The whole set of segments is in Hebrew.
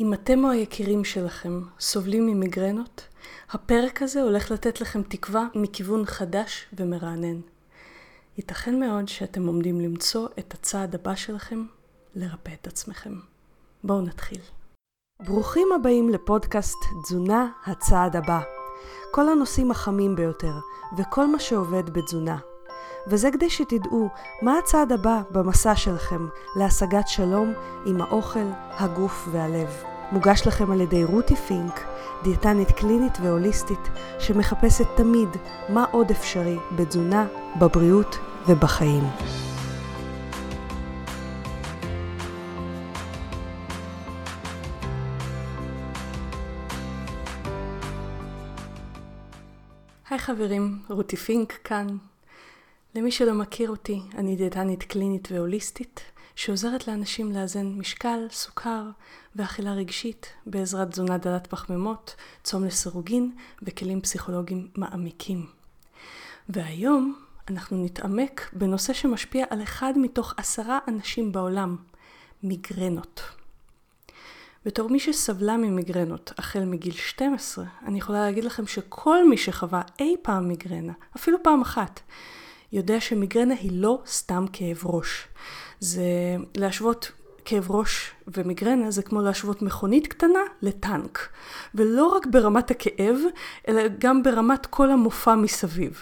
אם אתם או היקירים שלכם סובלים ממיגרנות, הפרק הזה הולך לתת לכם תקווה מכיוון חדש ומרענן. ייתכן מאוד שאתם עומדים למצוא את הצעד הבא שלכם לרפא את עצמכם. בואו נתחיל. ברוכים הבאים לפודקאסט תזונה הצעד הבא. כל הנושאים החמים ביותר וכל מה שעובד בתזונה. וזה כדי שתדעו מה הצעד הבא במסע שלכם להשגת שלום עם האוכל, הגוף והלב. מוגש לכם על ידי רותי פינק, דיאטנית קלינית והוליסטית, שמחפשת תמיד מה עוד אפשרי בתזונה, בבריאות ובחיים. היי חברים, רותי פינק כאן. למי שלא מכיר אותי, אני דיאטנית קלינית והוליסטית, שעוזרת לאנשים לאזן משקל, סוכר ואכילה רגשית בעזרת תזונה דלת פחמימות, צום לסירוגין וכלים פסיכולוגיים מעמיקים. והיום אנחנו נתעמק בנושא שמשפיע על אחד מתוך עשרה אנשים בעולם, מיגרנות. בתור מי שסבלה ממיגרנות החל מגיל 12, אני יכולה להגיד לכם שכל מי שחווה אי פעם מיגרנה, אפילו פעם אחת, יודע שמיגרנה היא לא סתם כאב ראש. זה להשוות כאב ראש ומיגרנה זה כמו להשוות מכונית קטנה לטנק. ולא רק ברמת הכאב, אלא גם ברמת כל המופע מסביב.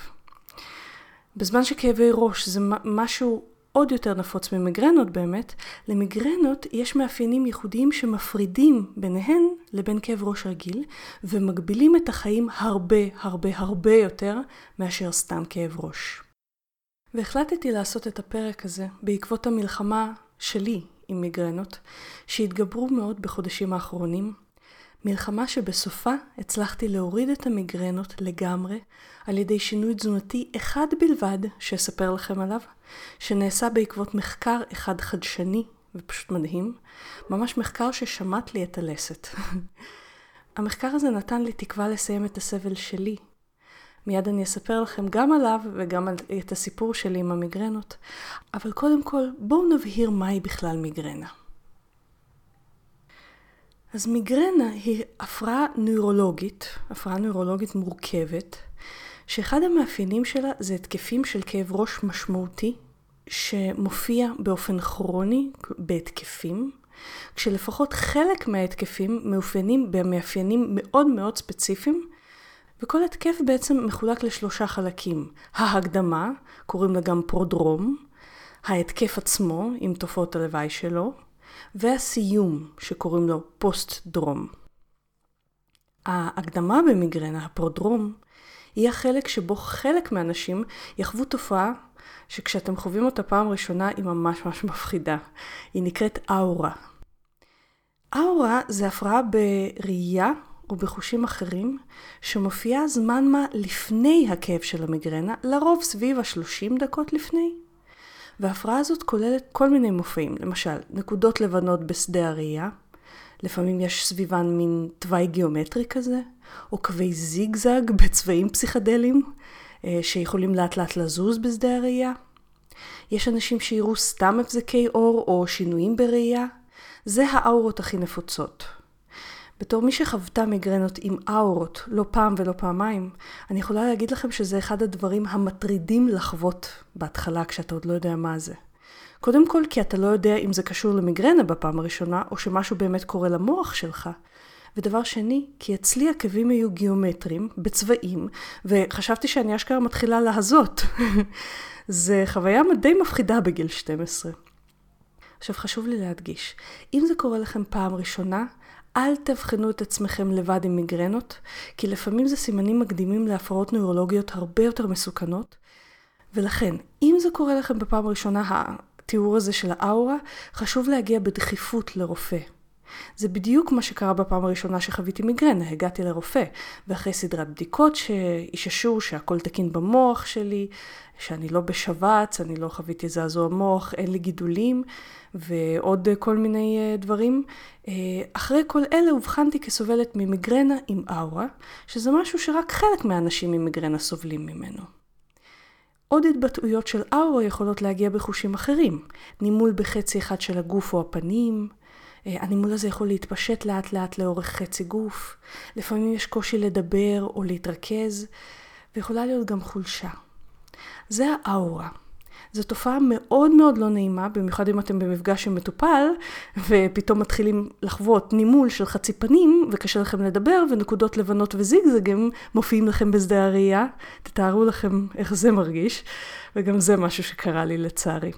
בזמן שכאבי ראש זה משהו עוד יותר נפוץ ממיגרנות באמת, למיגרנות יש מאפיינים ייחודיים שמפרידים ביניהן לבין כאב ראש רגיל, ומגבילים את החיים הרבה הרבה הרבה יותר מאשר סתם כאב ראש. והחלטתי לעשות את הפרק הזה בעקבות המלחמה שלי עם מיגרנות, שהתגברו מאוד בחודשים האחרונים. מלחמה שבסופה הצלחתי להוריד את המיגרנות לגמרי על ידי שינוי תזונתי אחד בלבד, שאספר לכם עליו, שנעשה בעקבות מחקר אחד חדשני ופשוט מדהים, ממש מחקר ששמט לי את הלסת. המחקר הזה נתן לי תקווה לסיים את הסבל שלי מיד אני אספר לכם גם עליו וגם על, את הסיפור שלי עם המיגרנות. אבל קודם כל, בואו נבהיר מהי בכלל מיגרנה. אז מיגרנה היא הפרעה נוירולוגית, הפרעה נוירולוגית מורכבת, שאחד המאפיינים שלה זה התקפים של כאב ראש משמעותי, שמופיע באופן כרוני בהתקפים, כשלפחות חלק מההתקפים מאופיינים במאפיינים מאוד מאוד ספציפיים, וכל התקף בעצם מחולק לשלושה חלקים. ההקדמה, קוראים לה גם פרודרום, ההתקף עצמו עם תופעות הלוואי שלו, והסיום שקוראים לו פוסט-דרום. ההקדמה במיגרנה, הפרודרום, היא החלק שבו חלק מהאנשים יחוו תופעה שכשאתם חווים אותה פעם ראשונה היא ממש ממש מפחידה. היא נקראת אאורה. אאורה זה הפרעה בראייה ובחושים אחרים, שמופיעה זמן מה לפני הכאב של המיגרנה, לרוב סביב ה-30 דקות לפני. וההפרעה הזאת כוללת כל מיני מופעים, למשל, נקודות לבנות בשדה הראייה, לפעמים יש סביבן מין תוואי גיאומטרי כזה, או קווי זיגזג בצבעים פסיכדליים, אה, שיכולים לאט לאט לזוז בשדה הראייה. יש אנשים שיראו סתם הבזקי אור או שינויים בראייה. זה האורות הכי נפוצות. בתור מי שחוותה מיגרנות עם אאורות לא פעם ולא פעמיים, אני יכולה להגיד לכם שזה אחד הדברים המטרידים לחוות בהתחלה כשאתה עוד לא יודע מה זה. קודם כל כי אתה לא יודע אם זה קשור למיגרנה בפעם הראשונה, או שמשהו באמת קורה למוח שלך. ודבר שני, כי אצלי עקבים היו גיאומטריים, בצבעים, וחשבתי שאני אשכרה מתחילה להזות. זה חוויה די מפחידה בגיל 12. עכשיו חשוב לי להדגיש, אם זה קורה לכם פעם ראשונה, אל תבחנו את עצמכם לבד עם מיגרנות, כי לפעמים זה סימנים מקדימים להפרעות נוירולוגיות הרבה יותר מסוכנות. ולכן, אם זה קורה לכם בפעם הראשונה, התיאור הזה של האאורה, חשוב להגיע בדחיפות לרופא. זה בדיוק מה שקרה בפעם הראשונה שחוויתי מיגרנה, הגעתי לרופא, ואחרי סדרת בדיקות שאיששו שהכל תקין במוח שלי, שאני לא בשבץ, אני לא חוויתי זעזוע מוח, אין לי גידולים, ועוד כל מיני אה, דברים. אה, אחרי כל אלה אובחנתי כסובלת ממיגרנה עם אאורה, שזה משהו שרק חלק מהאנשים עם מיגרנה סובלים ממנו. עוד התבטאויות של אאורה יכולות להגיע בחושים אחרים, נימול בחצי אחד של הגוף או הפנים, הנימול הזה יכול להתפשט לאט לאט לאורך חצי גוף, לפעמים יש קושי לדבר או להתרכז, ויכולה להיות גם חולשה. זה האאורה. זו תופעה מאוד מאוד לא נעימה, במיוחד אם אתם במפגש עם מטופל, ופתאום מתחילים לחוות נימול של חצי פנים, וקשה לכם לדבר, ונקודות לבנות וזיגזגים מופיעים לכם בשדה הראייה. תתארו לכם איך זה מרגיש, וגם זה משהו שקרה לי לצערי.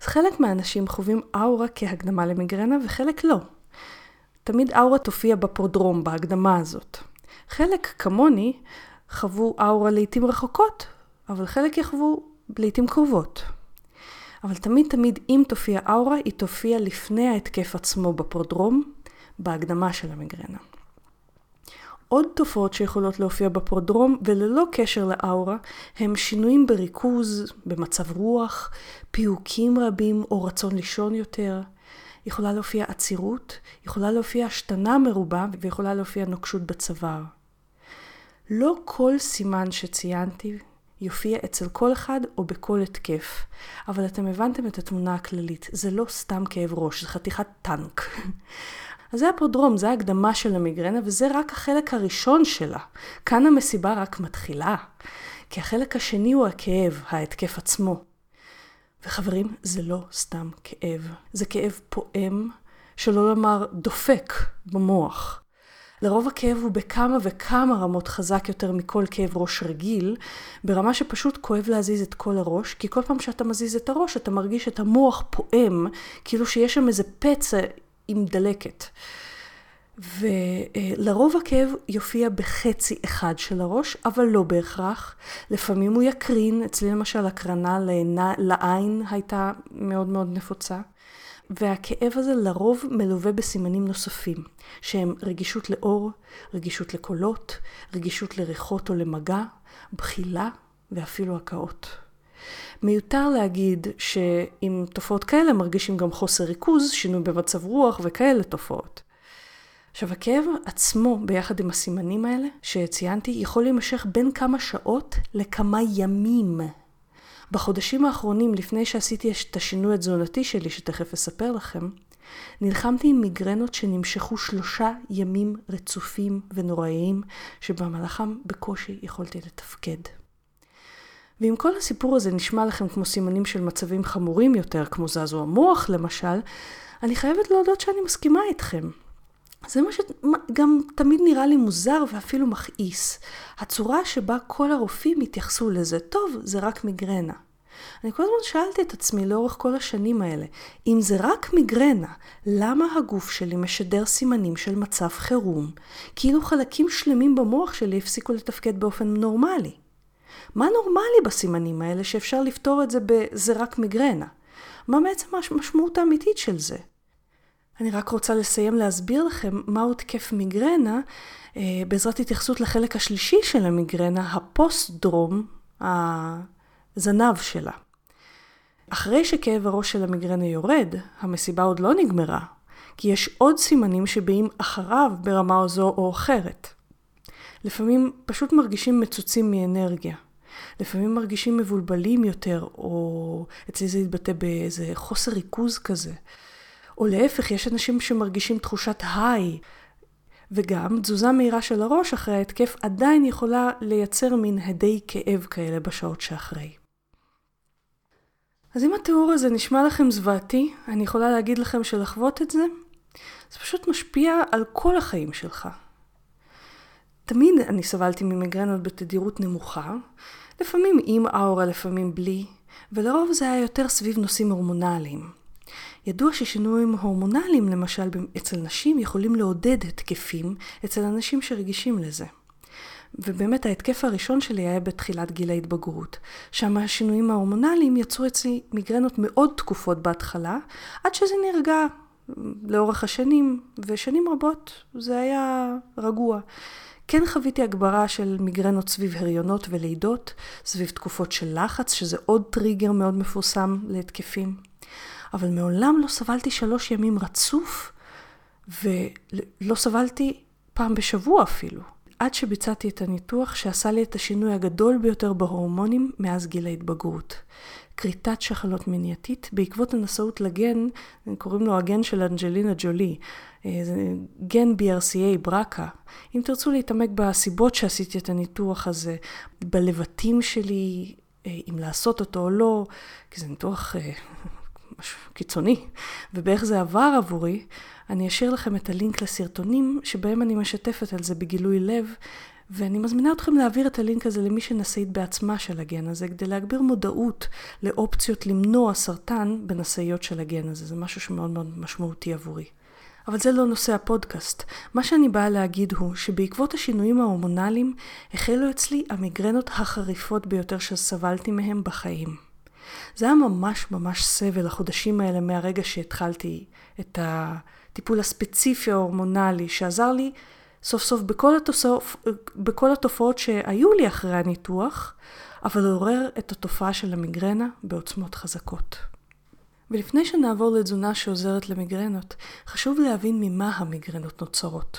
אז חלק מהאנשים חווים אאורה כהקדמה למיגרנה, וחלק לא. תמיד אאורה תופיע בפרודרום, בהקדמה הזאת. חלק, כמוני, חוו אאורה לעיתים רחוקות, אבל חלק יחוו לעיתים קרובות. אבל תמיד תמיד אם תופיע אאורה, היא תופיע לפני ההתקף עצמו בפרודרום, בהקדמה של המיגרנה. עוד תופעות שיכולות להופיע בפרודרום וללא קשר לאאורה הם שינויים בריכוז, במצב רוח, פיוקים רבים או רצון לישון יותר. יכולה להופיע עצירות, יכולה להופיע השתנה מרובה ויכולה להופיע נוקשות בצוואר. לא כל סימן שציינתי יופיע אצל כל אחד או בכל התקף, אבל אתם הבנתם את התמונה הכללית, זה לא סתם כאב ראש, זה חתיכת טנק. אז זה הפרודרום, זה ההקדמה של המיגרנה, וזה רק החלק הראשון שלה. כאן המסיבה רק מתחילה, כי החלק השני הוא הכאב, ההתקף עצמו. וחברים, זה לא סתם כאב, זה כאב פועם, שלא לומר דופק במוח. לרוב הכאב הוא בכמה וכמה רמות חזק יותר מכל כאב ראש רגיל, ברמה שפשוט כואב להזיז את כל הראש, כי כל פעם שאתה מזיז את הראש אתה מרגיש את המוח פועם, כאילו שיש שם איזה פצע עם דלקת. ולרוב הכאב יופיע בחצי אחד של הראש, אבל לא בהכרח. לפעמים הוא יקרין, אצלי למשל הקרנה לעין הייתה מאוד מאוד נפוצה. והכאב הזה לרוב מלווה בסימנים נוספים, שהם רגישות לאור, רגישות לקולות, רגישות לריחות או למגע, בחילה ואפילו הקאות. מיותר להגיד שעם תופעות כאלה מרגישים גם חוסר ריכוז, שינוי במצב רוח וכאלה תופעות. עכשיו הכאב עצמו ביחד עם הסימנים האלה שציינתי יכול להימשך בין כמה שעות לכמה ימים. בחודשים האחרונים, לפני שעשיתי את השינוי התזונתי שלי, שתכף אספר לכם, נלחמתי עם מיגרנות שנמשכו שלושה ימים רצופים ונוראיים, שבמהלכם בקושי יכולתי לתפקד. ואם כל הסיפור הזה נשמע לכם כמו סימנים של מצבים חמורים יותר, כמו זעזוע מוח למשל, אני חייבת להודות שאני מסכימה איתכם. זה מה שגם תמיד נראה לי מוזר ואפילו מכעיס. הצורה שבה כל הרופאים התייחסו לזה, טוב, זה רק מיגרנה. אני כל הזמן שאלתי את עצמי לאורך כל השנים האלה, אם זה רק מיגרנה, למה הגוף שלי משדר סימנים של מצב חירום, כאילו חלקים שלמים במוח שלי הפסיקו לתפקד באופן נורמלי? מה נורמלי בסימנים האלה שאפשר לפתור את זה ב"זה רק מיגרנה"? מה בעצם המשמעות האמיתית של זה? אני רק רוצה לסיים להסביר לכם מהו תקף מיגרנה, אה, בעזרת התייחסות לחלק השלישי של המיגרנה, הפוסט-דרום, הזנב שלה. אחרי שכאב הראש של המיגרנה יורד, המסיבה עוד לא נגמרה, כי יש עוד סימנים שבאים אחריו ברמה זו או אחרת. לפעמים פשוט מרגישים מצוצים מאנרגיה. לפעמים מרגישים מבולבלים יותר, או אצלי זה יתבטא באיזה חוסר ריכוז כזה. או להפך, יש אנשים שמרגישים תחושת היי, וגם תזוזה מהירה של הראש אחרי ההתקף עדיין יכולה לייצר מין הדי כאב כאלה בשעות שאחרי. אז אם התיאור הזה נשמע לכם זוועתי, אני יכולה להגיד לכם שלחוות את זה, זה פשוט משפיע על כל החיים שלך. תמיד אני סבלתי ממיגרנות בתדירות נמוכה, לפעמים עם אאורה, לפעמים בלי, ולרוב זה היה יותר סביב נושאים הורמונליים. ידוע ששינויים הורמונליים, למשל אצל נשים, יכולים לעודד התקפים אצל אנשים שרגישים לזה. ובאמת ההתקף הראשון שלי היה בתחילת גיל ההתבגרות. שם השינויים ההורמונליים יצרו אצלי מיגרנות מאוד תקופות בהתחלה, עד שזה נרגע לאורך השנים, ושנים רבות זה היה רגוע. כן חוויתי הגברה של מיגרנות סביב הריונות ולידות, סביב תקופות של לחץ, שזה עוד טריגר מאוד מפורסם להתקפים. אבל מעולם לא סבלתי שלוש ימים רצוף, ולא סבלתי פעם בשבוע אפילו. עד שביצעתי את הניתוח שעשה לי את השינוי הגדול ביותר בהורמונים מאז גיל ההתבגרות. כריתת שחלות מניעתית בעקבות הנשאות לגן, קוראים לו הגן של אנג'לינה ג'ולי, אה, גן BRCA ברקה. אם תרצו להתעמק בסיבות שעשיתי את הניתוח הזה, בלבטים שלי, אה, אם לעשות אותו או לא, כי זה ניתוח אה, קיצוני, ובאיך זה עבר עבורי, אני אשאיר לכם את הלינק לסרטונים שבהם אני משתפת על זה בגילוי לב, ואני מזמינה אתכם להעביר את הלינק הזה למי שנשאית בעצמה של הגן הזה, כדי להגביר מודעות לאופציות למנוע סרטן בנשאיות של הגן הזה. זה משהו שמאוד מאוד משמעותי עבורי. אבל זה לא נושא הפודקאסט. מה שאני באה להגיד הוא שבעקבות השינויים ההורמונליים החלו אצלי המיגרנות החריפות ביותר שסבלתי מהם בחיים. זה היה ממש ממש סבל החודשים האלה מהרגע שהתחלתי את הטיפול הספציפי ההורמונלי שעזר לי סוף סוף בכל, התוסף, בכל התופעות שהיו לי אחרי הניתוח, אבל עורר את התופעה של המיגרנה בעוצמות חזקות. ולפני שנעבור לתזונה שעוזרת למיגרנות, חשוב להבין ממה המיגרנות נוצרות.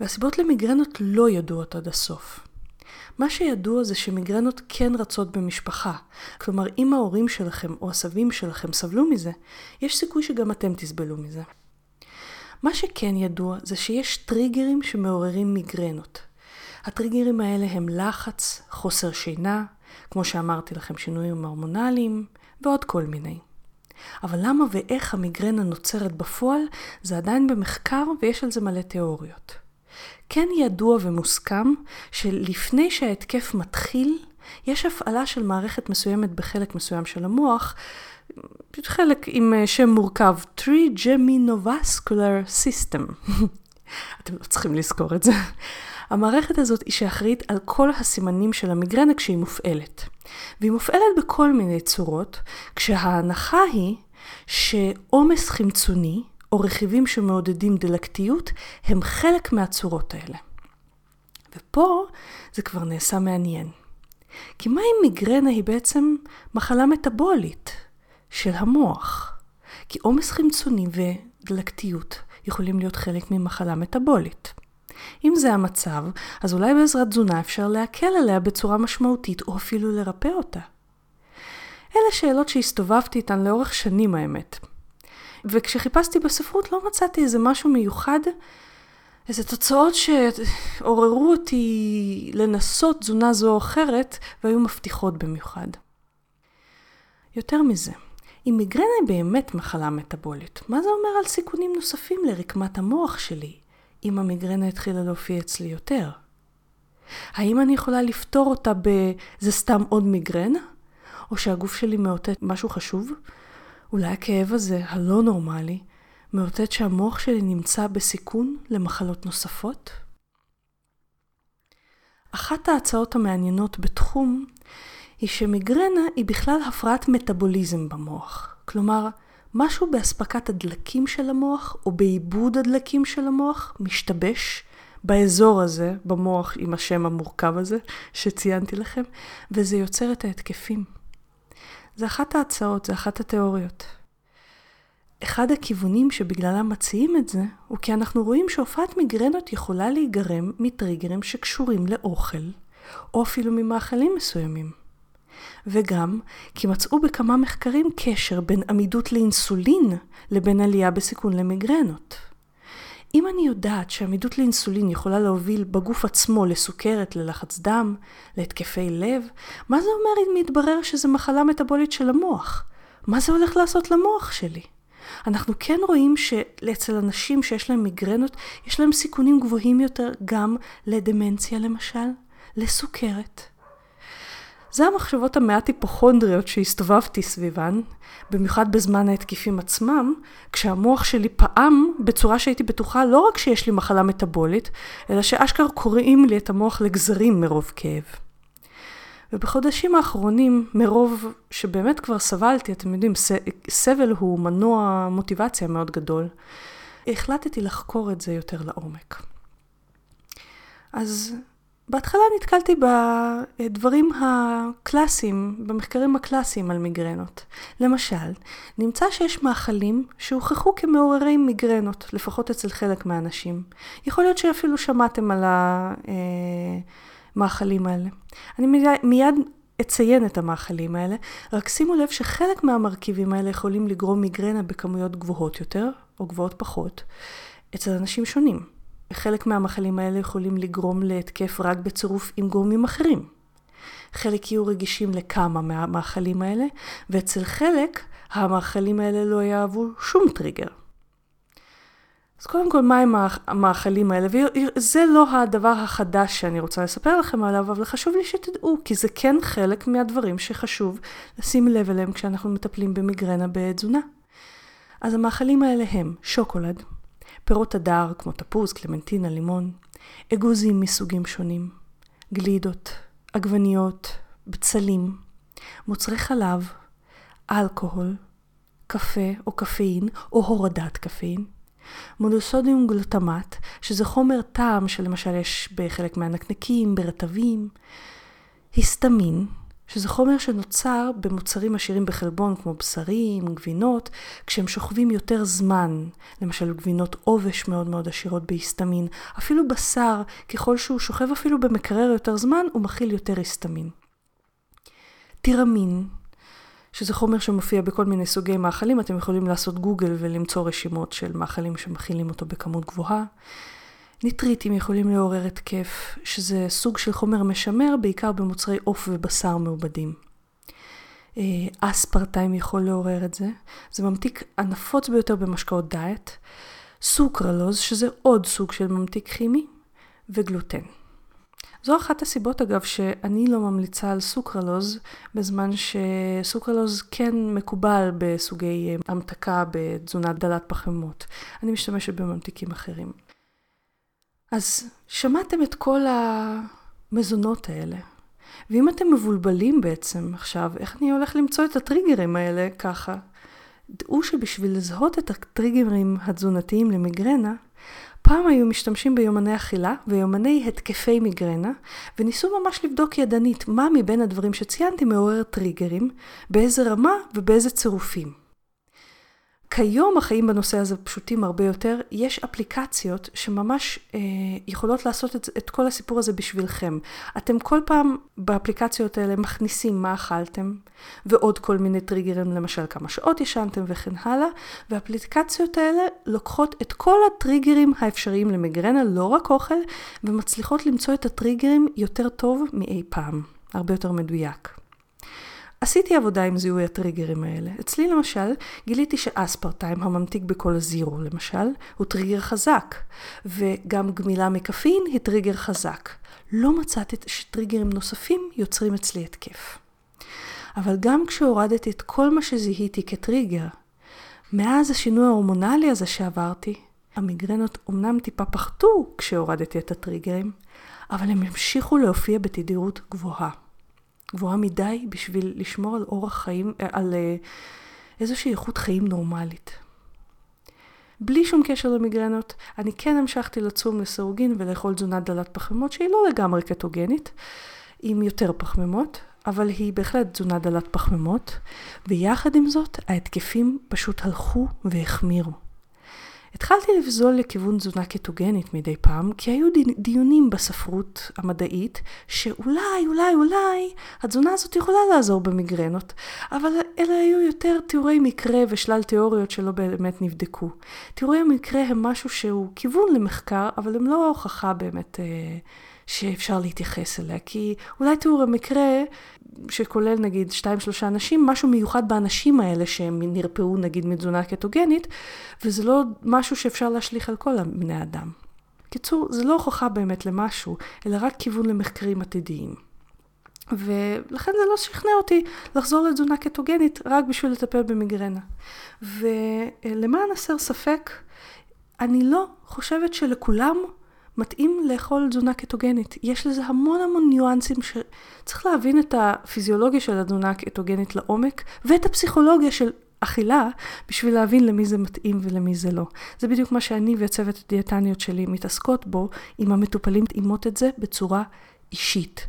והסיבות למיגרנות לא ידועות עד הסוף. מה שידוע זה שמיגרנות כן רצות במשפחה. כלומר, אם ההורים שלכם או הסבים שלכם סבלו מזה, יש סיכוי שגם אתם תסבלו מזה. מה שכן ידוע זה שיש טריגרים שמעוררים מיגרנות. הטריגרים האלה הם לחץ, חוסר שינה, כמו שאמרתי לכם, שינויים הורמונליים, ועוד כל מיני. אבל למה ואיך המיגרנה נוצרת בפועל, זה עדיין במחקר ויש על זה מלא תיאוריות. כן ידוע ומוסכם שלפני שההתקף מתחיל, יש הפעלה של מערכת מסוימת בחלק מסוים של המוח, חלק עם אה, שם מורכב, Trigeminnovascular System. אתם לא צריכים לזכור את זה. המערכת הזאת היא שאחראית על כל הסימנים של המיגרנה כשהיא מופעלת. והיא מופעלת בכל מיני צורות, כשההנחה היא שעומס חמצוני, או רכיבים שמעודדים דלקתיות, הם חלק מהצורות האלה. ופה זה כבר נעשה מעניין. כי מה אם מיגרנה היא בעצם מחלה מטבולית של המוח? כי עומס חמצוני ודלקתיות יכולים להיות חלק ממחלה מטבולית. אם זה המצב, אז אולי בעזרת תזונה אפשר להקל עליה בצורה משמעותית, או אפילו לרפא אותה. אלה שאלות שהסתובבתי איתן לאורך שנים האמת. וכשחיפשתי בספרות לא מצאתי איזה משהו מיוחד, איזה תוצאות שעוררו אותי לנסות תזונה זו או אחרת, והיו מבטיחות במיוחד. יותר מזה, אם מיגרנה היא באמת מחלה מטבולית, מה זה אומר על סיכונים נוספים לרקמת המוח שלי, אם המיגרנה התחילה להופיע אצלי יותר? האם אני יכולה לפתור אותה ב"זה סתם עוד מיגרנה"? או שהגוף שלי מאותת משהו חשוב? אולי הכאב הזה, הלא נורמלי, מאותת שהמוח שלי נמצא בסיכון למחלות נוספות? אחת ההצעות המעניינות בתחום היא שמיגרנה היא בכלל הפרעת מטאבוליזם במוח. כלומר, משהו באספקת הדלקים של המוח או בעיבוד הדלקים של המוח משתבש באזור הזה, במוח עם השם המורכב הזה שציינתי לכם, וזה יוצר את ההתקפים. זה אחת ההצעות, זה אחת התיאוריות. אחד הכיוונים שבגללם מציעים את זה, הוא כי אנחנו רואים שהופעת מיגרנות יכולה להיגרם מטריגרים שקשורים לאוכל, או אפילו ממאכלים מסוימים. וגם כי מצאו בכמה מחקרים קשר בין עמידות לאינסולין לבין עלייה בסיכון למיגרנות. אם אני יודעת שעמידות לאינסולין יכולה להוביל בגוף עצמו לסוכרת, ללחץ דם, להתקפי לב, מה זה אומר אם מתברר שזו מחלה מטבולית של המוח? מה זה הולך לעשות למוח שלי? אנחנו כן רואים שאצל אנשים שיש להם מיגרנות, יש להם סיכונים גבוהים יותר גם לדמנציה למשל, לסוכרת. זה המחשבות המעט היפוכונדריות שהסתובבתי סביבן, במיוחד בזמן ההתקיפים עצמם, כשהמוח שלי פעם בצורה שהייתי בטוחה לא רק שיש לי מחלה מטבולית, אלא שאשכרה קוראים לי את המוח לגזרים מרוב כאב. ובחודשים האחרונים, מרוב שבאמת כבר סבלתי, אתם יודעים, סבל הוא מנוע מוטיבציה מאוד גדול, החלטתי לחקור את זה יותר לעומק. אז בהתחלה נתקלתי בדברים הקלאסיים, במחקרים הקלאסיים על מיגרנות. למשל, נמצא שיש מאכלים שהוכחו כמעוררי מיגרנות, לפחות אצל חלק מהאנשים. יכול להיות שאפילו שמעתם על המאכלים האלה. אני מיד אציין את המאכלים האלה, רק שימו לב שחלק מהמרכיבים האלה יכולים לגרום מיגרנה בכמויות גבוהות יותר, או גבוהות פחות, אצל אנשים שונים. חלק מהמאכלים האלה יכולים לגרום להתקף רק בצירוף עם גורמים אחרים. חלק יהיו רגישים לכמה מהמאכלים האלה, ואצל חלק המאכלים האלה לא יאהבו שום טריגר. אז קודם כל, מהם המאכלים האלה? וזה לא הדבר החדש שאני רוצה לספר לכם עליו, אבל חשוב לי שתדעו, כי זה כן חלק מהדברים שחשוב לשים לב אליהם כשאנחנו מטפלים במיגרנה בתזונה. אז המאכלים האלה הם שוקולד, פירות הדר כמו תפוז, קלמנטינה, לימון, אגוזים מסוגים שונים, גלידות, עגבניות, בצלים, מוצרי חלב, אלכוהול, קפה או קפאין או הורדת קפאין, מונוסודיום גלוטמט, שזה חומר טעם שלמשל יש בחלק מהנקנקים, ברטבים, היסטמין, שזה חומר שנוצר במוצרים עשירים בחלבון כמו בשרים, גבינות, כשהם שוכבים יותר זמן, למשל גבינות עובש מאוד מאוד עשירות בהיסטמין, אפילו בשר, ככל שהוא שוכב אפילו במקרר יותר זמן, הוא מכיל יותר היסטמין. טירמין, שזה חומר שמופיע בכל מיני סוגי מאכלים, אתם יכולים לעשות גוגל ולמצוא רשימות של מאכלים שמכילים אותו בכמות גבוהה. ניטריטים יכולים לעורר התקף, שזה סוג של חומר משמר, בעיקר במוצרי עוף ובשר מעובדים. אה, אספרטיים יכול לעורר את זה, זה ממתיק הנפוץ ביותר במשקאות דיאט. סוכרלוז, שזה עוד סוג של ממתיק כימי, וגלוטן. זו אחת הסיבות אגב שאני לא ממליצה על סוכרלוז, בזמן שסוכרלוז כן מקובל בסוגי אה, המתקה בתזונה דלת פחמות. אני משתמשת בממתיקים אחרים. אז שמעתם את כל המזונות האלה, ואם אתם מבולבלים בעצם עכשיו, איך אני הולך למצוא את הטריגרים האלה ככה? דעו שבשביל לזהות את הטריגרים התזונתיים למיגרנה, פעם היו משתמשים ביומני אכילה ויומני התקפי מיגרנה, וניסו ממש לבדוק ידנית מה מבין הדברים שציינתי מעורר טריגרים, באיזה רמה ובאיזה צירופים. כיום החיים בנושא הזה פשוטים הרבה יותר, יש אפליקציות שממש אה, יכולות לעשות את, את כל הסיפור הזה בשבילכם. אתם כל פעם באפליקציות האלה מכניסים מה אכלתם, ועוד כל מיני טריגרים, למשל כמה שעות ישנתם וכן הלאה, והאפליקציות האלה לוקחות את כל הטריגרים האפשריים למיגרנה, לא רק אוכל, ומצליחות למצוא את הטריגרים יותר טוב מאי פעם, הרבה יותר מדויק. עשיתי עבודה עם זיהוי הטריגרים האלה. אצלי למשל, גיליתי שאספרטיים, הממתיק בכל הזירו למשל, הוא טריגר חזק, וגם גמילה מקפין היא טריגר חזק. לא מצאתי שטריגרים נוספים יוצרים אצלי התקף. אבל גם כשהורדתי את כל מה שזיהיתי כטריגר, מאז השינוי ההורמונלי הזה שעברתי, המיגרנות אומנם טיפה פחתו כשהורדתי את הטריגרים, אבל הם המשיכו להופיע בתדירות גבוהה. גבוהה מדי בשביל לשמור על אורח חיים, אה, על אה, איזושהי איכות חיים נורמלית. בלי שום קשר למיגרנות, אני כן המשכתי לצום לסירוגין ולאכול תזונה דלת פחמימות שהיא לא לגמרי קטוגנית, עם יותר פחמימות, אבל היא בהחלט תזונה דלת פחמימות, ויחד עם זאת ההתקפים פשוט הלכו והחמירו. התחלתי לבזול לכיוון תזונה קטוגנית מדי פעם, כי היו דיונים בספרות המדעית, שאולי, אולי, אולי, התזונה הזאת יכולה לעזור במיגרנות, אבל אלה היו יותר תיאורי מקרה ושלל תיאוריות שלא באמת נבדקו. תיאורי המקרה הם משהו שהוא כיוון למחקר, אבל הם לא הוכחה באמת אה, שאפשר להתייחס אליה, כי אולי תיאור המקרה שכולל נגיד שתיים שלושה אנשים, משהו מיוחד באנשים האלה שהם נרפאו נגיד מתזונה קטוגנית, וזה לא משהו שאפשר להשליך על כל בני אדם. קיצור, זה לא הוכחה באמת למשהו, אלא רק כיוון למחקרים עתידיים. ולכן זה לא שכנע אותי לחזור לתזונה קטוגנית רק בשביל לטפל במיגרנה. ולמען הסר ספק, אני לא חושבת שלכולם מתאים לאכול תזונה קטוגנית. יש לזה המון המון ניואנסים שצריך להבין את הפיזיולוגיה של התזונה הקטוגנית לעומק, ואת הפסיכולוגיה של אכילה, בשביל להבין למי זה מתאים ולמי זה לא. זה בדיוק מה שאני וצוות הדיאטניות שלי מתעסקות בו, עם המטופלים מתאימות את זה בצורה אישית.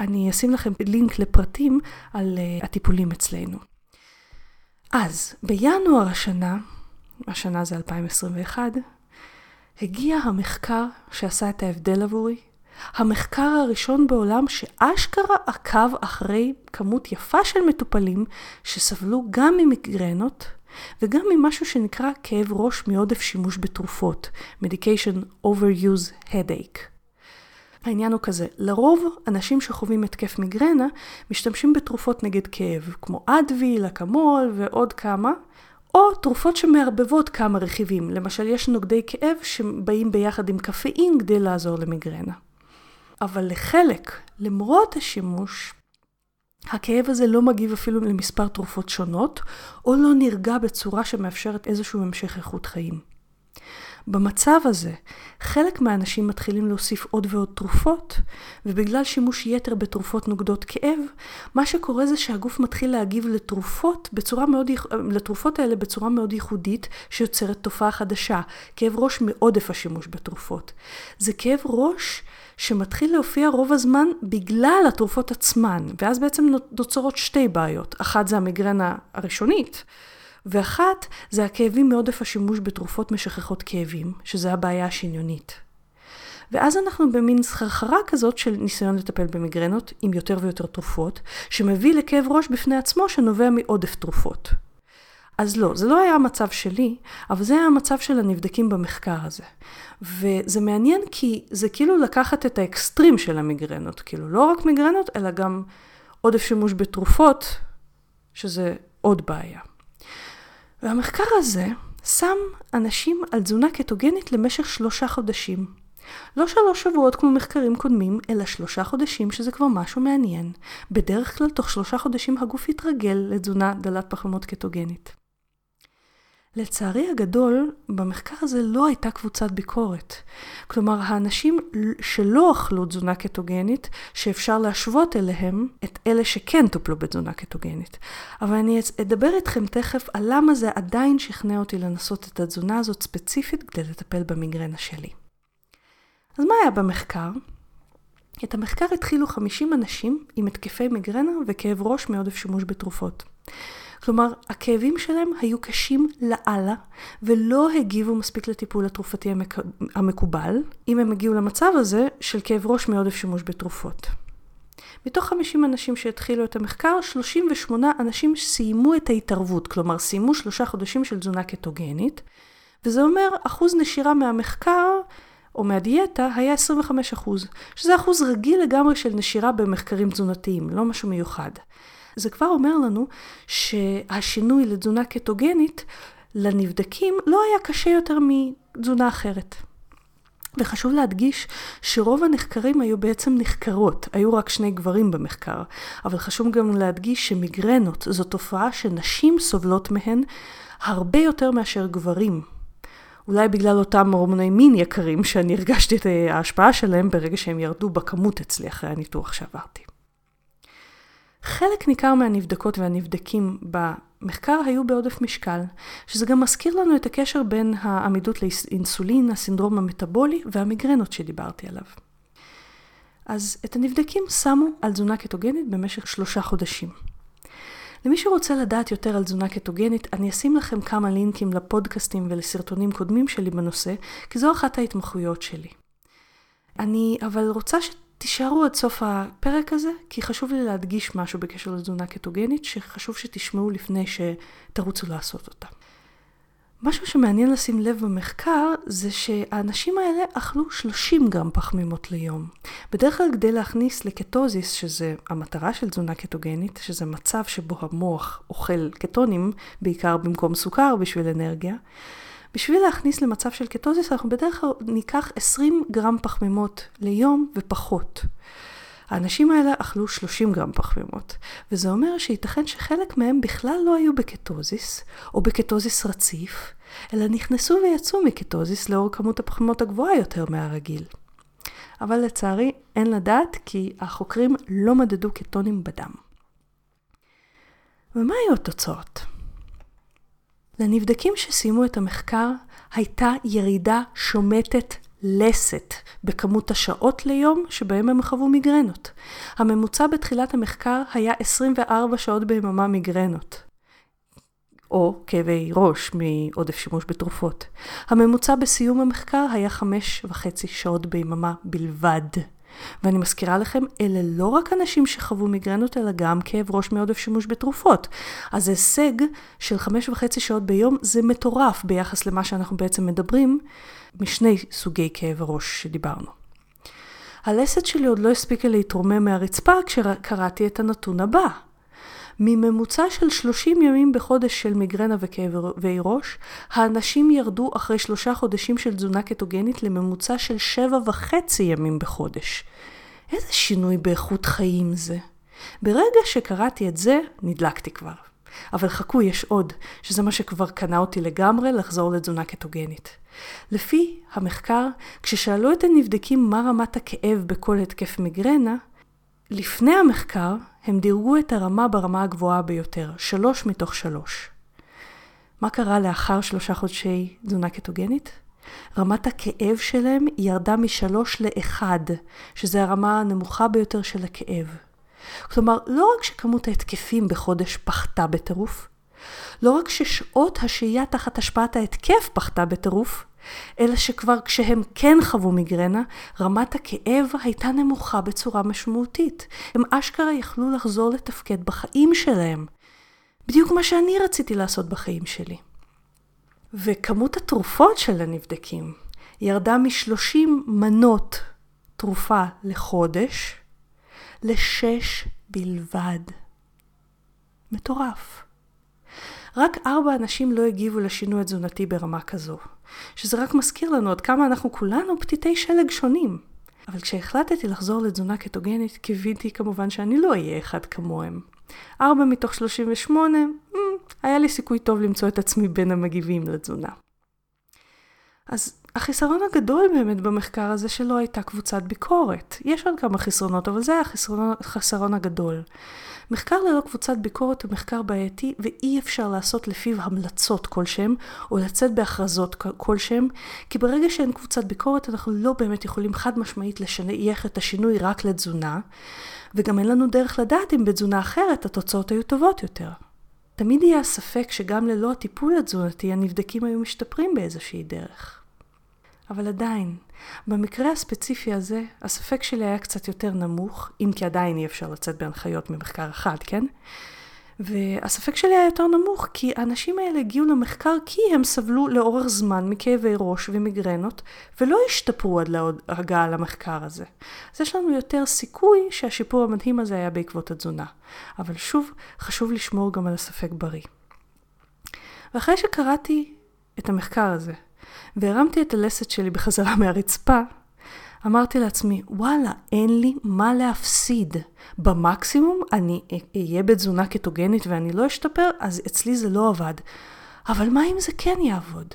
אני אשים לכם לינק לפרטים על uh, הטיפולים אצלנו. אז, בינואר השנה, השנה זה 2021, הגיע המחקר שעשה את ההבדל עבורי. המחקר הראשון בעולם שאשכרה עקב אחרי כמות יפה של מטופלים שסבלו גם ממיגרנות וגם ממשהו שנקרא כאב ראש מעודף שימוש בתרופות, Medication Overuse Headache. העניין הוא כזה, לרוב אנשים שחווים התקף מיגרנה משתמשים בתרופות נגד כאב, כמו אדוויל, אקמול ועוד כמה, או תרופות שמערבבות כמה רכיבים, למשל יש נוגדי כאב שבאים ביחד עם קפאין כדי לעזור למיגרנה. אבל לחלק, למרות השימוש, הכאב הזה לא מגיב אפילו למספר תרופות שונות, או לא נרגע בצורה שמאפשרת איזשהו המשך איכות חיים. במצב הזה, חלק מהאנשים מתחילים להוסיף עוד ועוד תרופות, ובגלל שימוש יתר בתרופות נוגדות כאב, מה שקורה זה שהגוף מתחיל להגיב לתרופות, בצורה מאוד, לתרופות האלה בצורה מאוד ייחודית, שיוצרת תופעה חדשה, כאב ראש מעודף השימוש בתרופות. זה כאב ראש שמתחיל להופיע רוב הזמן בגלל התרופות עצמן, ואז בעצם נוצרות שתי בעיות. אחת זה המיגרנה הראשונית, ואחת זה הכאבים מעודף השימוש בתרופות משככות כאבים, שזה הבעיה השניונית. ואז אנחנו במין סחרחרה כזאת של ניסיון לטפל במיגרנות עם יותר ויותר תרופות, שמביא לכאב ראש בפני עצמו שנובע מעודף תרופות. אז לא, זה לא היה המצב שלי, אבל זה היה המצב של הנבדקים במחקר הזה. וזה מעניין כי זה כאילו לקחת את האקסטרים של המיגרנות, כאילו לא רק מיגרנות, אלא גם עודף שימוש בתרופות, שזה עוד בעיה. והמחקר הזה שם אנשים על תזונה קטוגנית למשך שלושה חודשים. לא שלוש שבועות כמו מחקרים קודמים, אלא שלושה חודשים שזה כבר משהו מעניין. בדרך כלל תוך שלושה חודשים הגוף יתרגל לתזונה דלת פחמות קטוגנית. לצערי הגדול, במחקר הזה לא הייתה קבוצת ביקורת. כלומר, האנשים שלא אכלו תזונה קטוגנית, שאפשר להשוות אליהם את אלה שכן טופלו בתזונה קטוגנית. אבל אני אדבר איתכם תכף על למה זה עדיין שכנע אותי לנסות את התזונה הזאת ספציפית כדי לטפל במיגרנה שלי. אז מה היה במחקר? את המחקר התחילו 50 אנשים עם התקפי מיגרנה וכאב ראש מעודף שימוש בתרופות. כלומר, הכאבים שלהם היו קשים לאללה, ולא הגיבו מספיק לטיפול התרופתי המק... המקובל, אם הם הגיעו למצב הזה של כאב ראש מעודף שימוש בתרופות. מתוך 50 אנשים שהתחילו את המחקר, 38 אנשים סיימו את ההתערבות, כלומר סיימו שלושה חודשים של תזונה קטוגנית, וזה אומר אחוז נשירה מהמחקר או מהדיאטה היה 25 אחוז, שזה אחוז רגיל לגמרי של נשירה במחקרים תזונתיים, לא משהו מיוחד. זה כבר אומר לנו שהשינוי לתזונה קטוגנית לנבדקים לא היה קשה יותר מתזונה אחרת. וחשוב להדגיש שרוב הנחקרים היו בעצם נחקרות, היו רק שני גברים במחקר, אבל חשוב גם להדגיש שמיגרנות זו תופעה שנשים סובלות מהן הרבה יותר מאשר גברים. אולי בגלל אותם הורמוני מין יקרים שאני הרגשתי את ההשפעה שלהם ברגע שהם ירדו בכמות אצלי אחרי הניתוח שעברתי. חלק ניכר מהנבדקות והנבדקים במחקר היו בעודף משקל, שזה גם מזכיר לנו את הקשר בין העמידות לאינסולין, הסינדרום המטבולי והמיגרנות שדיברתי עליו. אז את הנבדקים שמו על תזונה קטוגנית במשך שלושה חודשים. למי שרוצה לדעת יותר על תזונה קטוגנית, אני אשים לכם כמה לינקים לפודקאסטים ולסרטונים קודמים שלי בנושא, כי זו אחת ההתמחויות שלי. אני אבל רוצה ש... תישארו עד סוף הפרק הזה, כי חשוב לי להדגיש משהו בקשר לתזונה קטוגנית, שחשוב שתשמעו לפני שתרוצו לעשות אותה. משהו שמעניין לשים לב במחקר, זה שהאנשים האלה אכלו 30 גרם פחמימות ליום. בדרך כלל כדי להכניס לקטוזיס, שזה המטרה של תזונה קטוגנית, שזה מצב שבו המוח אוכל קטונים, בעיקר במקום סוכר בשביל אנרגיה, בשביל להכניס למצב של קטוזיס אנחנו בדרך כלל ניקח 20 גרם פחמימות ליום ופחות. האנשים האלה אכלו 30 גרם פחמימות, וזה אומר שייתכן שחלק מהם בכלל לא היו בקטוזיס, או בקטוזיס רציף, אלא נכנסו ויצאו מקטוזיס לאור כמות הפחמימות הגבוהה יותר מהרגיל. אבל לצערי אין לדעת כי החוקרים לא מדדו קטונים בדם. ומה היו התוצאות? לנבדקים שסיימו את המחקר הייתה ירידה שומטת לסת בכמות השעות ליום שבהם הם חוו מיגרנות. הממוצע בתחילת המחקר היה 24 שעות ביממה מיגרנות. או כאבי ראש מעודף שימוש בתרופות. הממוצע בסיום המחקר היה חמש וחצי שעות ביממה בלבד. ואני מזכירה לכם, אלה לא רק אנשים שחוו מיגרנות, אלא גם כאב ראש מעודף שימוש בתרופות. אז הישג של חמש וחצי שעות ביום זה מטורף ביחס למה שאנחנו בעצם מדברים משני סוגי כאב ראש שדיברנו. הלסת שלי עוד לא הספיקה להתרומם מהרצפה כשקראתי את הנתון הבא. מממוצע של 30 ימים בחודש של מיגרנה וכאבי ראש, האנשים ירדו אחרי שלושה חודשים של תזונה קטוגנית לממוצע של שבע וחצי ימים בחודש. איזה שינוי באיכות חיים זה. ברגע שקראתי את זה, נדלקתי כבר. אבל חכו, יש עוד, שזה מה שכבר קנה אותי לגמרי לחזור לתזונה קטוגנית. לפי המחקר, כששאלו את הנבדקים מה רמת הכאב בכל התקף מיגרנה, לפני המחקר הם דירגו את הרמה ברמה הגבוהה ביותר, שלוש מתוך שלוש. מה קרה לאחר שלושה חודשי תזונה קטוגנית? רמת הכאב שלהם ירדה משלוש לאחד, שזה הרמה הנמוכה ביותר של הכאב. כלומר, לא רק שכמות ההתקפים בחודש פחתה בטירוף, לא רק ששעות השהייה תחת השפעת ההתקף פחתה בטירוף, אלא שכבר כשהם כן חוו מיגרנה, רמת הכאב הייתה נמוכה בצורה משמעותית. הם אשכרה יכלו לחזור לתפקד בחיים שלהם. בדיוק מה שאני רציתי לעשות בחיים שלי. וכמות התרופות של הנבדקים ירדה מ-30 מנות תרופה לחודש לשש בלבד. מטורף. רק ארבע אנשים לא הגיבו לשינוי התזונתי ברמה כזו, שזה רק מזכיר לנו עד כמה אנחנו כולנו פתיתי שלג שונים. אבל כשהחלטתי לחזור לתזונה קטוגנית, קיוויתי כמובן שאני לא אהיה אחד כמוהם. ארבע מתוך 38, mm, היה לי סיכוי טוב למצוא את עצמי בין המגיבים לתזונה. אז החיסרון הגדול באמת במחקר הזה שלא הייתה קבוצת ביקורת. יש עוד כמה חסרונות, אבל זה היה החסרון הגדול. מחקר ללא קבוצת ביקורת הוא מחקר בעייתי ואי אפשר לעשות לפיו המלצות כלשהם או לצאת בהכרזות כלשהם כי ברגע שאין קבוצת ביקורת אנחנו לא באמת יכולים חד משמעית לשייך את השינוי רק לתזונה וגם אין לנו דרך לדעת אם בתזונה אחרת התוצאות היו טובות יותר. תמיד יהיה הספק שגם ללא הטיפול התזונתי הנבדקים היו משתפרים באיזושהי דרך. אבל עדיין, במקרה הספציפי הזה, הספק שלי היה קצת יותר נמוך, אם כי עדיין אי אפשר לצאת בהנחיות ממחקר אחד, כן? והספק שלי היה יותר נמוך, כי האנשים האלה הגיעו למחקר כי הם סבלו לאורך זמן מכאבי ראש ומיגרנות, ולא השתפרו עד להגעה למחקר הזה. אז יש לנו יותר סיכוי שהשיפור המדהים הזה היה בעקבות התזונה. אבל שוב, חשוב לשמור גם על הספק בריא. ואחרי שקראתי את המחקר הזה, והרמתי את הלסת שלי בחזרה מהרצפה, אמרתי לעצמי, וואלה, אין לי מה להפסיד. במקסימום אני אהיה בתזונה קטוגנית ואני לא אשתפר, אז אצלי זה לא עבד. אבל מה אם זה כן יעבוד?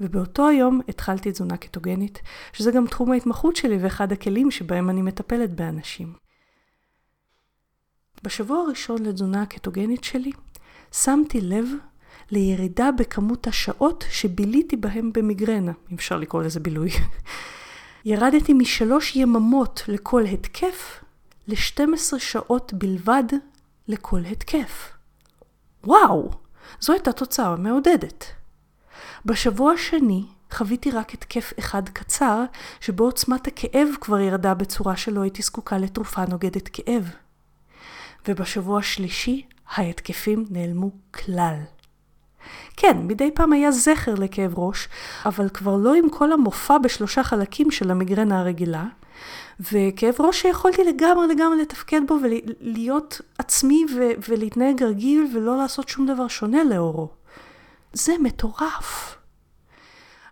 ובאותו היום התחלתי תזונה קטוגנית, שזה גם תחום ההתמחות שלי ואחד הכלים שבהם אני מטפלת באנשים. בשבוע הראשון לתזונה הקטוגנית שלי, שמתי לב לירידה בכמות השעות שביליתי בהם במיגרנה, אם אפשר לקרוא לזה בילוי. ירדתי משלוש יממות לכל התקף ל-12 שעות בלבד לכל התקף. וואו, זו הייתה תוצאה מעודדת. בשבוע השני חוויתי רק התקף אחד קצר, שבו עוצמת הכאב כבר ירדה בצורה שלא הייתי זקוקה לתרופה נוגדת כאב. ובשבוע השלישי ההתקפים נעלמו כלל. כן, מדי פעם היה זכר לכאב ראש, אבל כבר לא עם כל המופע בשלושה חלקים של המיגרנה הרגילה, וכאב ראש שיכולתי לגמרי לגמרי לתפקד בו ולהיות עצמי ו- ולהתנהג רגיל ולא לעשות שום דבר שונה לאורו. זה מטורף.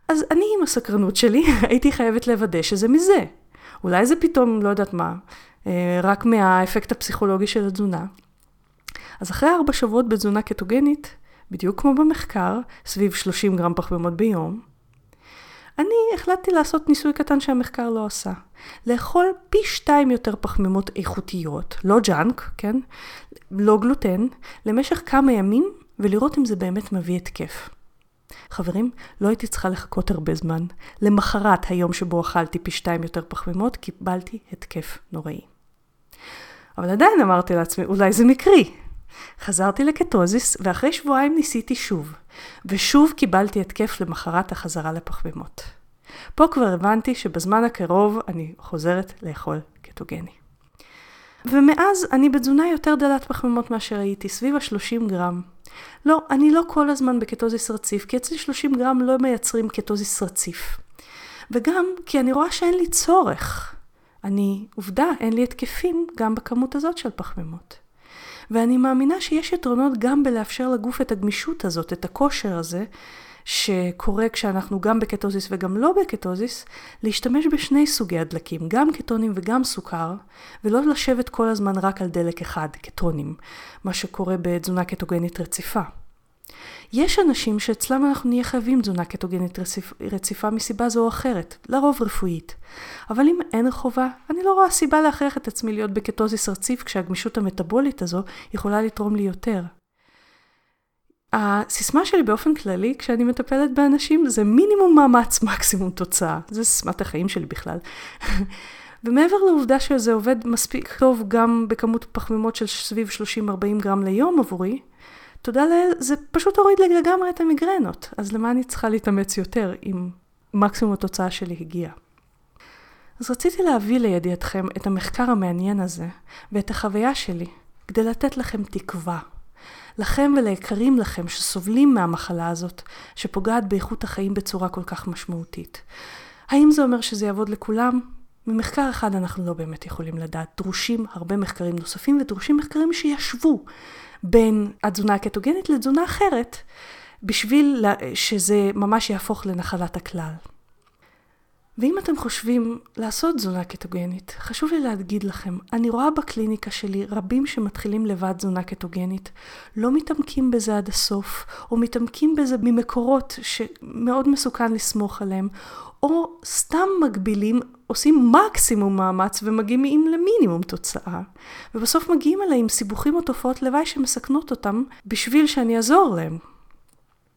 אז אני עם הסקרנות שלי הייתי חייבת לוודא שזה מזה. אולי זה פתאום, לא יודעת מה, אה, רק מהאפקט הפסיכולוגי של התזונה. אז אחרי ארבע שבועות בתזונה קטוגנית, בדיוק כמו במחקר, סביב 30 גרם פחמימות ביום, אני החלטתי לעשות ניסוי קטן שהמחקר לא עשה. לאכול פי שתיים יותר פחמימות איכותיות, לא ג'אנק, כן? לא גלוטן, למשך כמה ימים, ולראות אם זה באמת מביא התקף. חברים, לא הייתי צריכה לחכות הרבה זמן. למחרת היום שבו אכלתי פי שתיים יותר פחמימות, קיבלתי התקף נוראי. אבל עדיין אמרתי לעצמי, אולי זה מקרי. חזרתי לקטוזיס, ואחרי שבועיים ניסיתי שוב, ושוב קיבלתי התקף למחרת החזרה לפחמימות. פה כבר הבנתי שבזמן הקרוב אני חוזרת לאכול קטוגני. ומאז אני בתזונה יותר דלת פחמימות מאשר הייתי, סביב ה-30 גרם. לא, אני לא כל הזמן בקטוזיס רציף, כי אצלי 30 גרם לא מייצרים קטוזיס רציף. וגם כי אני רואה שאין לי צורך. אני, עובדה, אין לי התקפים גם בכמות הזאת של פחמימות. ואני מאמינה שיש יתרונות גם בלאפשר לגוף את הגמישות הזאת, את הכושר הזה, שקורה כשאנחנו גם בקטוזיס וגם לא בקטוזיס, להשתמש בשני סוגי הדלקים, גם קטונים וגם סוכר, ולא לשבת כל הזמן רק על דלק אחד, קטונים, מה שקורה בתזונה קטוגנית רציפה. יש אנשים שאצלם אנחנו נהיה חייבים תזונה קטוגנית רציפ, רציפה מסיבה זו או אחרת, לרוב רפואית. אבל אם אין חובה, אני לא רואה סיבה להכריח את עצמי להיות בקטוזיס רציף כשהגמישות המטבולית הזו יכולה לתרום לי יותר. הסיסמה שלי באופן כללי, כשאני מטפלת באנשים, זה מינימום מאמץ, מקסימום תוצאה. זה סיסמת החיים שלי בכלל. ומעבר לעובדה שזה עובד מספיק טוב גם בכמות פחמימות של סביב 30-40 גרם ליום עבורי, תודה לאל, זה פשוט הוריד לי לגמרי את המיגרנות. אז למה אני צריכה להתאמץ יותר אם מקסימום התוצאה שלי הגיעה? אז רציתי להביא לידיעתכם את המחקר המעניין הזה ואת החוויה שלי, כדי לתת לכם תקווה. לכם וליקרים לכם שסובלים מהמחלה הזאת, שפוגעת באיכות החיים בצורה כל כך משמעותית. האם זה אומר שזה יעבוד לכולם? ממחקר אחד אנחנו לא באמת יכולים לדעת. דרושים הרבה מחקרים נוספים ודרושים מחקרים שישבו בין התזונה הקטוגנית לתזונה אחרת, בשביל שזה ממש יהפוך לנחלת הכלל. ואם אתם חושבים לעשות תזונה קטוגנית, חשוב לי להגיד לכם, אני רואה בקליניקה שלי רבים שמתחילים לבד תזונה קטוגנית, לא מתעמקים בזה עד הסוף, או מתעמקים בזה ממקורות שמאוד מסוכן לסמוך עליהם, או סתם מגבילים, עושים מקסימום מאמץ ומגיעים למינימום תוצאה, ובסוף מגיעים אליי עם סיבוכים או תופעות לוואי שמסכנות אותם בשביל שאני אעזור להם.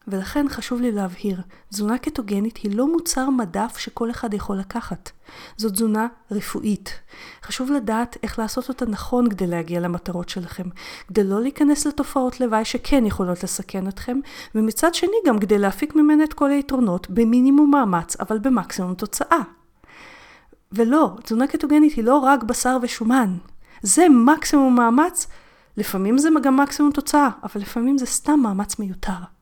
ולכן חשוב לי להבהיר, תזונה קטוגנית היא לא מוצר מדף שכל אחד יכול לקחת. זו תזונה רפואית. חשוב לדעת איך לעשות אותה נכון כדי להגיע למטרות שלכם, כדי לא להיכנס לתופעות לוואי שכן יכולות לסכן אתכם, ומצד שני גם כדי להפיק ממנה את כל היתרונות במינימום מאמץ, אבל במקסימום תוצאה. ולא, תזונה קטוגנית היא לא רק בשר ושומן. זה מקסימום מאמץ, לפעמים זה גם מקסימום תוצאה, אבל לפעמים זה סתם מאמץ מיותר.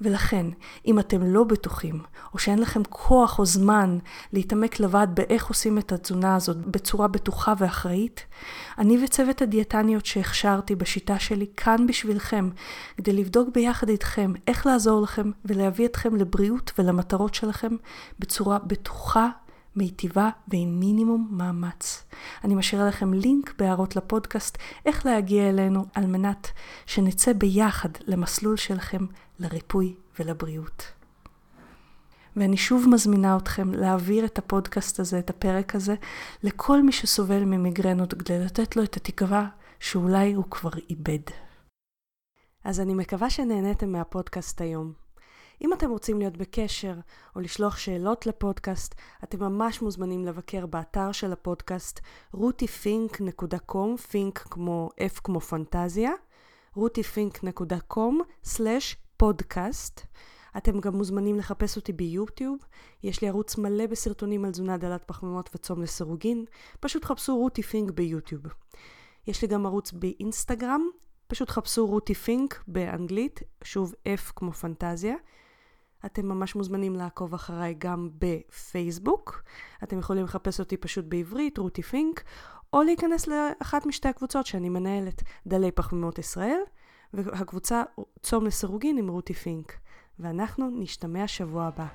ולכן, אם אתם לא בטוחים, או שאין לכם כוח או זמן להתעמק לבד באיך עושים את התזונה הזאת בצורה בטוחה ואחראית, אני וצוות הדיאטניות שהכשרתי בשיטה שלי כאן בשבילכם, כדי לבדוק ביחד איתכם איך לעזור לכם ולהביא אתכם לבריאות ולמטרות שלכם בצורה בטוחה מיטיבה ועם מינימום מאמץ. אני משאירה לכם לינק בהערות לפודקאסט איך להגיע אלינו על מנת שנצא ביחד למסלול שלכם לריפוי ולבריאות. ואני שוב מזמינה אתכם להעביר את הפודקאסט הזה, את הפרק הזה, לכל מי שסובל ממיגרנות כדי לתת לו את התקווה שאולי הוא כבר איבד. אז אני מקווה שנהניתם מהפודקאסט היום. אם אתם רוצים להיות בקשר או לשלוח שאלות לפודקאסט, אתם ממש מוזמנים לבקר באתר של הפודקאסט rutifink.com, פינק כמו F כמו פנטזיה, rutifink.com/פודקאסט. אתם גם מוזמנים לחפש אותי ביוטיוב, יש לי ערוץ מלא בסרטונים על תזונה דלת פחמימות וצום לסירוגין, פשוט חפשו רותי פינק ביוטיוב. יש לי גם ערוץ באינסטגרם, פשוט חפשו רותי פינק באנגלית, שוב F כמו פנטזיה. אתם ממש מוזמנים לעקוב אחריי גם בפייסבוק. אתם יכולים לחפש אותי פשוט בעברית, רותי פינק, או להיכנס לאחת משתי הקבוצות שאני מנהלת, דלי פחמימות ישראל, והקבוצה צום לסירוגין עם רותי פינק. ואנחנו נשתמע שבוע הבא.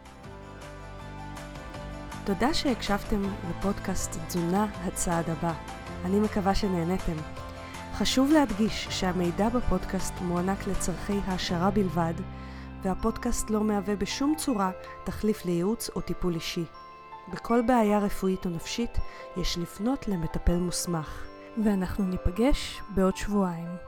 תודה שהקשבתם לפודקאסט תזונה הצעד הבא. אני מקווה שנהניתם. חשוב להדגיש שהמידע בפודקאסט מוענק לצורכי העשרה בלבד, והפודקאסט לא מהווה בשום צורה תחליף לייעוץ או טיפול אישי. בכל בעיה רפואית או נפשית יש לפנות למטפל מוסמך. ואנחנו ניפגש בעוד שבועיים.